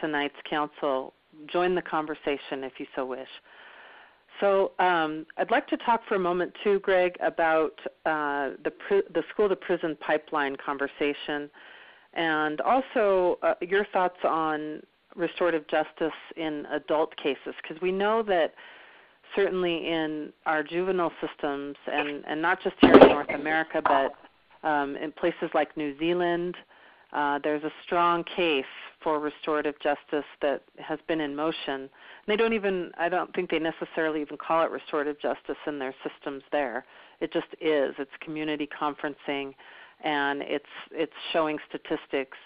tonight's council, join the conversation if you so wish. So um, I'd like to talk for a moment too, Greg, about uh, the the school to prison pipeline conversation, and also uh, your thoughts on restorative justice in adult cases, because we know that certainly in our juvenile systems, and and not just here in North America, but um, in places like New Zealand, uh, there's a strong case for restorative justice that has been in motion. They don't even, I don't think they necessarily even call it restorative justice in their systems there. It just is. It's community conferencing, and it's it's showing statistics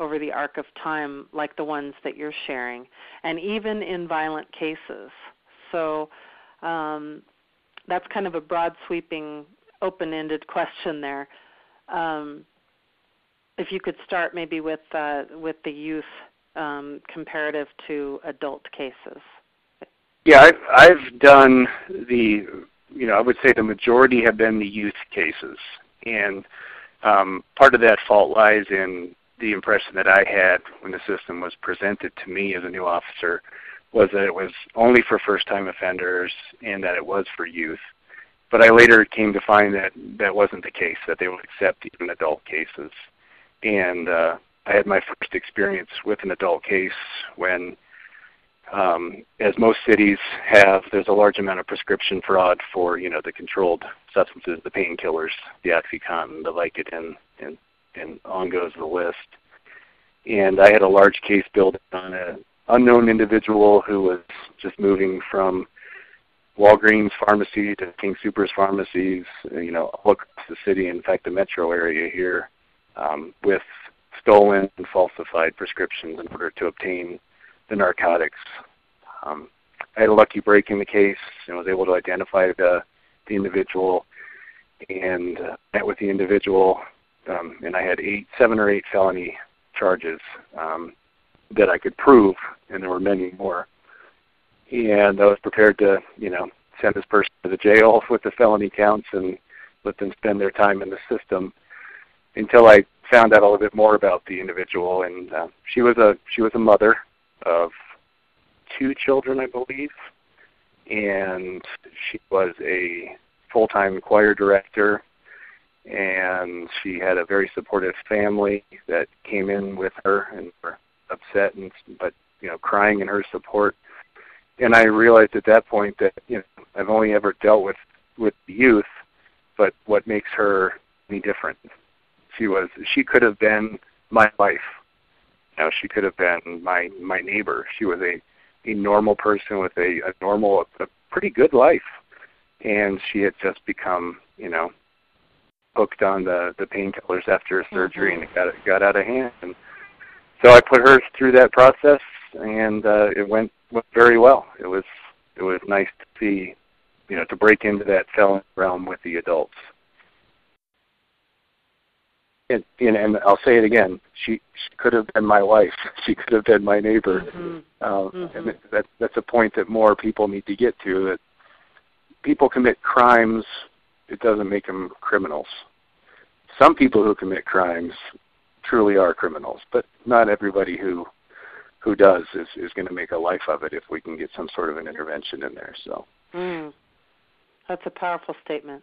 over the arc of time like the ones that you're sharing, and even in violent cases. So um, that's kind of a broad sweeping, open ended question there. Um, if you could start maybe with uh, with the youth um, comparative to adult cases. Yeah, I've, I've done the, you know, I would say the majority have been the youth cases, and um, part of that fault lies in the impression that I had when the system was presented to me as a new officer was that it was only for first-time offenders and that it was for youth. But I later came to find that that wasn't the case, that they would accept even adult cases. And uh, I had my first experience with an adult case when, um, as most cities have, there's a large amount of prescription fraud for you know the controlled substances, the painkillers, the OxyContin, the Vicodin, and and on goes the list. And I had a large case built on an unknown individual who was just moving from Walgreens pharmacy to King Soopers pharmacies, you know, all across the city, in fact the metro area here, um, with stolen and falsified prescriptions in order to obtain the narcotics. Um, I had a lucky break in the case and was able to identify the, the individual and uh, met with the individual. Um, and I had eight, seven or eight felony charges um, that I could prove, and there were many more. And I was prepared to, you know, send this person to the jail with the felony counts and let them spend their time in the system until I found out a little bit more about the individual, and uh, she was a she was a mother of two children, I believe, and she was a full-time choir director, and she had a very supportive family that came in with her and were upset and but you know crying in her support. And I realized at that point that you know I've only ever dealt with with youth, but what makes her any different she was she could have been my wife. You know, she could have been my my neighbor. She was a a normal person with a, a normal a pretty good life. And she had just become, you know, hooked on the the painkillers after surgery mm-hmm. and it got it got out of hand. And so I put her through that process and uh it went went very well. It was it was nice to see, you know, to break into that felon realm with the adults and, and, and I'll say it again. She, she could have been my wife. She could have been my neighbor. Mm-hmm. Uh, mm-hmm. And that, that's a point that more people need to get to. That people commit crimes. It doesn't make them criminals. Some people who commit crimes truly are criminals, but not everybody who who does is is going to make a life of it if we can get some sort of an intervention in there. So. Mm. That's a powerful statement.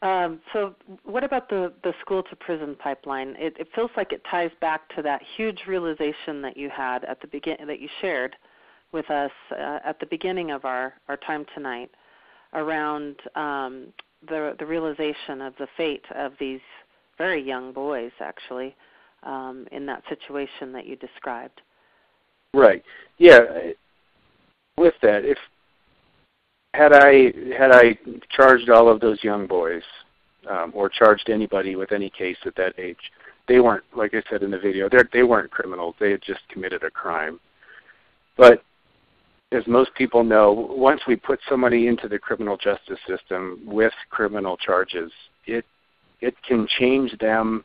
Um, so, what about the the school to prison pipeline? It, it feels like it ties back to that huge realization that you had at the begin that you shared with us uh, at the beginning of our our time tonight around um, the the realization of the fate of these very young boys, actually, um, in that situation that you described. Right. Yeah. with that, if had I had I charged all of those young boys, um, or charged anybody with any case at that age, they weren't like I said in the video. They they weren't criminals. They had just committed a crime. But as most people know, once we put somebody into the criminal justice system with criminal charges, it it can change them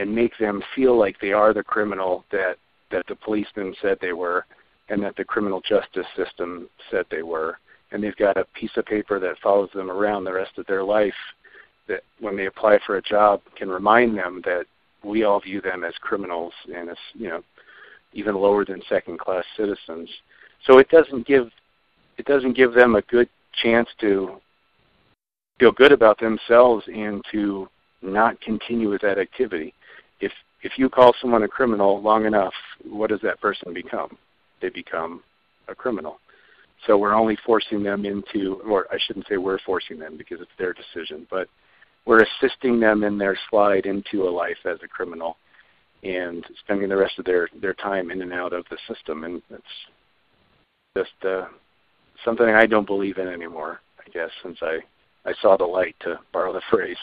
and make them feel like they are the criminal that that the policeman said they were and that the criminal justice system said they were. And they've got a piece of paper that follows them around the rest of their life that when they apply for a job can remind them that we all view them as criminals and as you know even lower than second class citizens so it doesn't give it doesn't give them a good chance to feel good about themselves and to not continue with that activity. If if you call someone a criminal long enough what does that person become? They become a criminal. So we're only forcing them into, or I shouldn't say we're forcing them because it's their decision, but we're assisting them in their slide into a life as a criminal and spending the rest of their, their time in and out of the system. And it's just uh, something I don't believe in anymore, I guess, since I, I saw the light, to borrow the phrase.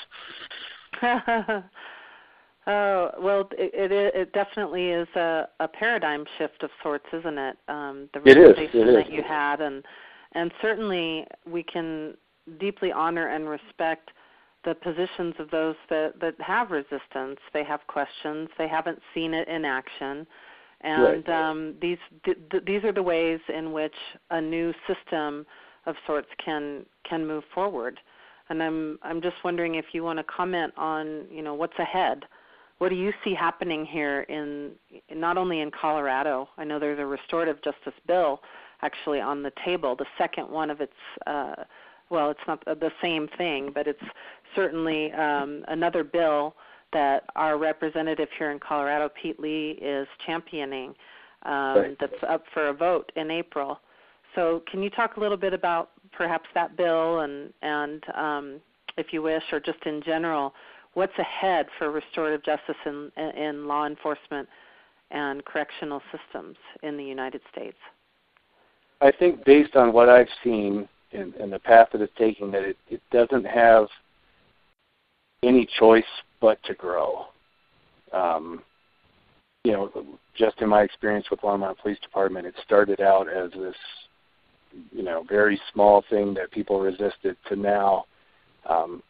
Oh well, it, it it definitely is a, a paradigm shift of sorts, isn't it? Um, the realization that you had, and and certainly we can deeply honor and respect the positions of those that that have resistance. They have questions. They haven't seen it in action, and right. um, these th- th- these are the ways in which a new system of sorts can can move forward. And I'm I'm just wondering if you want to comment on you know what's ahead what do you see happening here in not only in Colorado? I know there's a restorative justice bill actually on the table, the second one of its uh, well, it's not the same thing, but it's certainly um, another bill that our representative here in Colorado, Pete Lee, is championing. Um, right. That's up for a vote in April. So, can you talk a little bit about perhaps that bill and and um, if you wish, or just in general, what's ahead for restorative justice in, in law enforcement and correctional systems in the United States? I think based on what I've seen and, and the path that it's taking, that it, it doesn't have any choice but to grow. Um, you know, just in my experience with Longmont Police Department, it started out as this, you know, very small thing that people resisted to now um,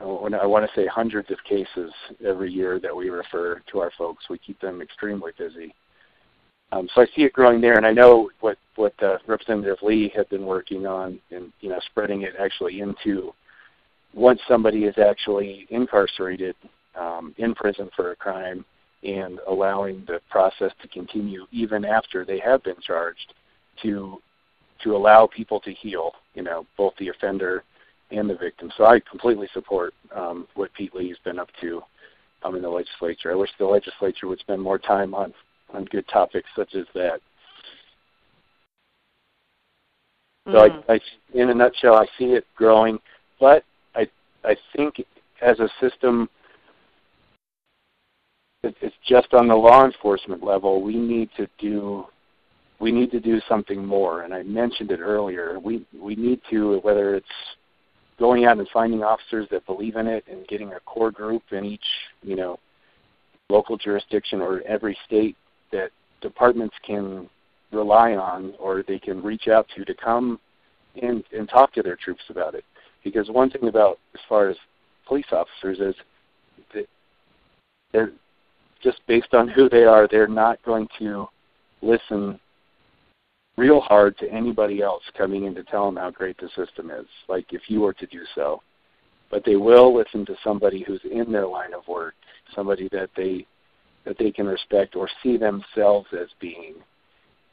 I want to say hundreds of cases every year that we refer to our folks. We keep them extremely busy. Um, so I see it growing there, and I know what what uh, Representative Lee had been working on, and you know, spreading it actually into once somebody is actually incarcerated um, in prison for a crime, and allowing the process to continue even after they have been charged, to to allow people to heal. You know, both the offender and the victim. So I completely support um, what Pete Lee's been up to um, in the legislature. I wish the legislature would spend more time on on good topics such as that. So mm-hmm. I, I, in a nutshell, I see it growing, but I think as a system, it's just on the law enforcement level. We need to do we need to do something more. And I mentioned it earlier. We we need to whether it's going out and finding officers that believe in it and getting a core group in each, you know, local jurisdiction or every state that departments can rely on or they can reach out to to come and, and talk to their troops about it. Because one thing about as far as police officers is that they're just based on who they are, they're not going to listen real hard to anybody else coming in to tell them how great the system is, like if you were to do so. But they will listen to somebody who's in their line of work, somebody that they that they can respect or see themselves as being,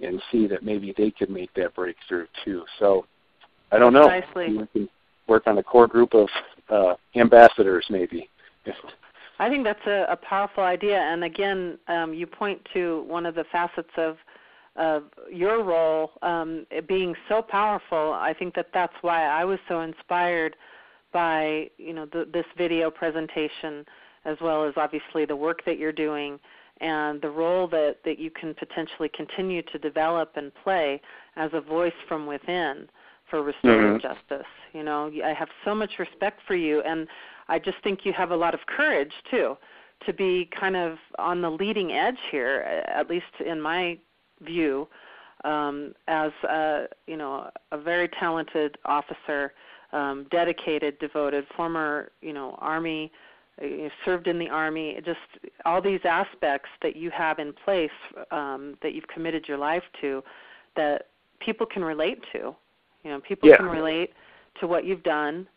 and see that maybe they could make that breakthrough too. So I don't know. Precisely. Can work on a core group of uh, ambassadors, maybe. I think that's a, a powerful idea, and again, um, you point to one of the facets of of your role um, being so powerful. I think that that's why I was so inspired by you know the, this video presentation, as well as obviously the work that you're doing, and the role that, that you can potentially continue to develop and play as a voice from within for restorative mm-hmm. justice. You know, I have so much respect for you, and I just think you have a lot of courage too to be kind of on the leading edge here, at least in my view, um, as a, you know a very talented officer, um, dedicated, devoted, former you know Army you served in the army just all these aspects that you have in place um, that you've committed your life to that people can relate to you know people yeah. can relate to what you've done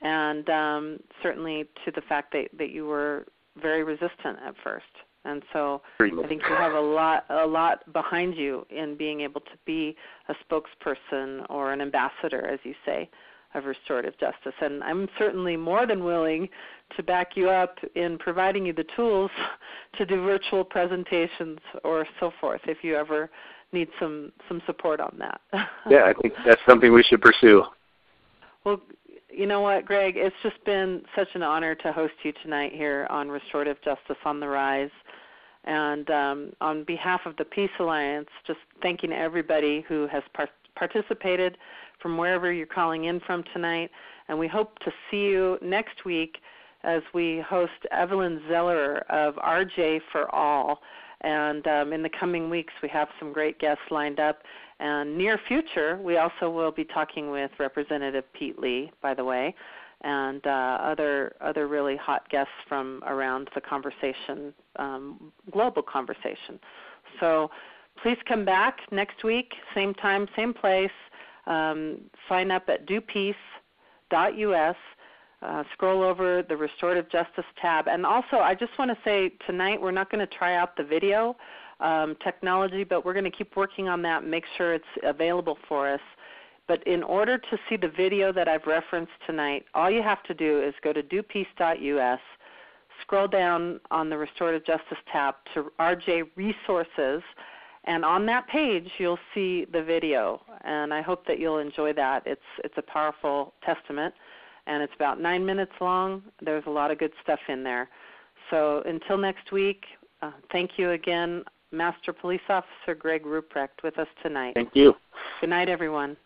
and um, certainly to the fact that that you were very resistant at first and so I think you have a lot a lot behind you in being able to be a spokesperson or an ambassador as you say of restorative justice. And I'm certainly more than willing to back you up in providing you the tools to do virtual presentations or so forth if you ever need some some support on that. yeah, I think that's something we should pursue. Well, you know what, Greg, it's just been such an honor to host you tonight here on Restorative Justice on the Rise. And um, on behalf of the Peace Alliance, just thanking everybody who has par- participated from wherever you're calling in from tonight. And we hope to see you next week as we host Evelyn Zeller of RJ for All. And um, in the coming weeks, we have some great guests lined up. And near future, we also will be talking with Representative Pete Lee, by the way, and uh, other other really hot guests from around the conversation, um, global conversation. So please come back next week, same time, same place um, sign up at dopeace.us. Uh, scroll over the restorative justice tab. And also, I just want to say tonight we're not going to try out the video um, technology, but we're going to keep working on that and make sure it's available for us. But in order to see the video that I've referenced tonight, all you have to do is go to dopeace.us, scroll down on the restorative justice tab to RJ Resources and on that page, you'll see the video, and I hope that you'll enjoy that. It's it's a powerful testament, and it's about nine minutes long. There's a lot of good stuff in there. So until next week, uh, thank you again, Master Police Officer Greg Ruprecht, with us tonight. Thank you. Good night, everyone.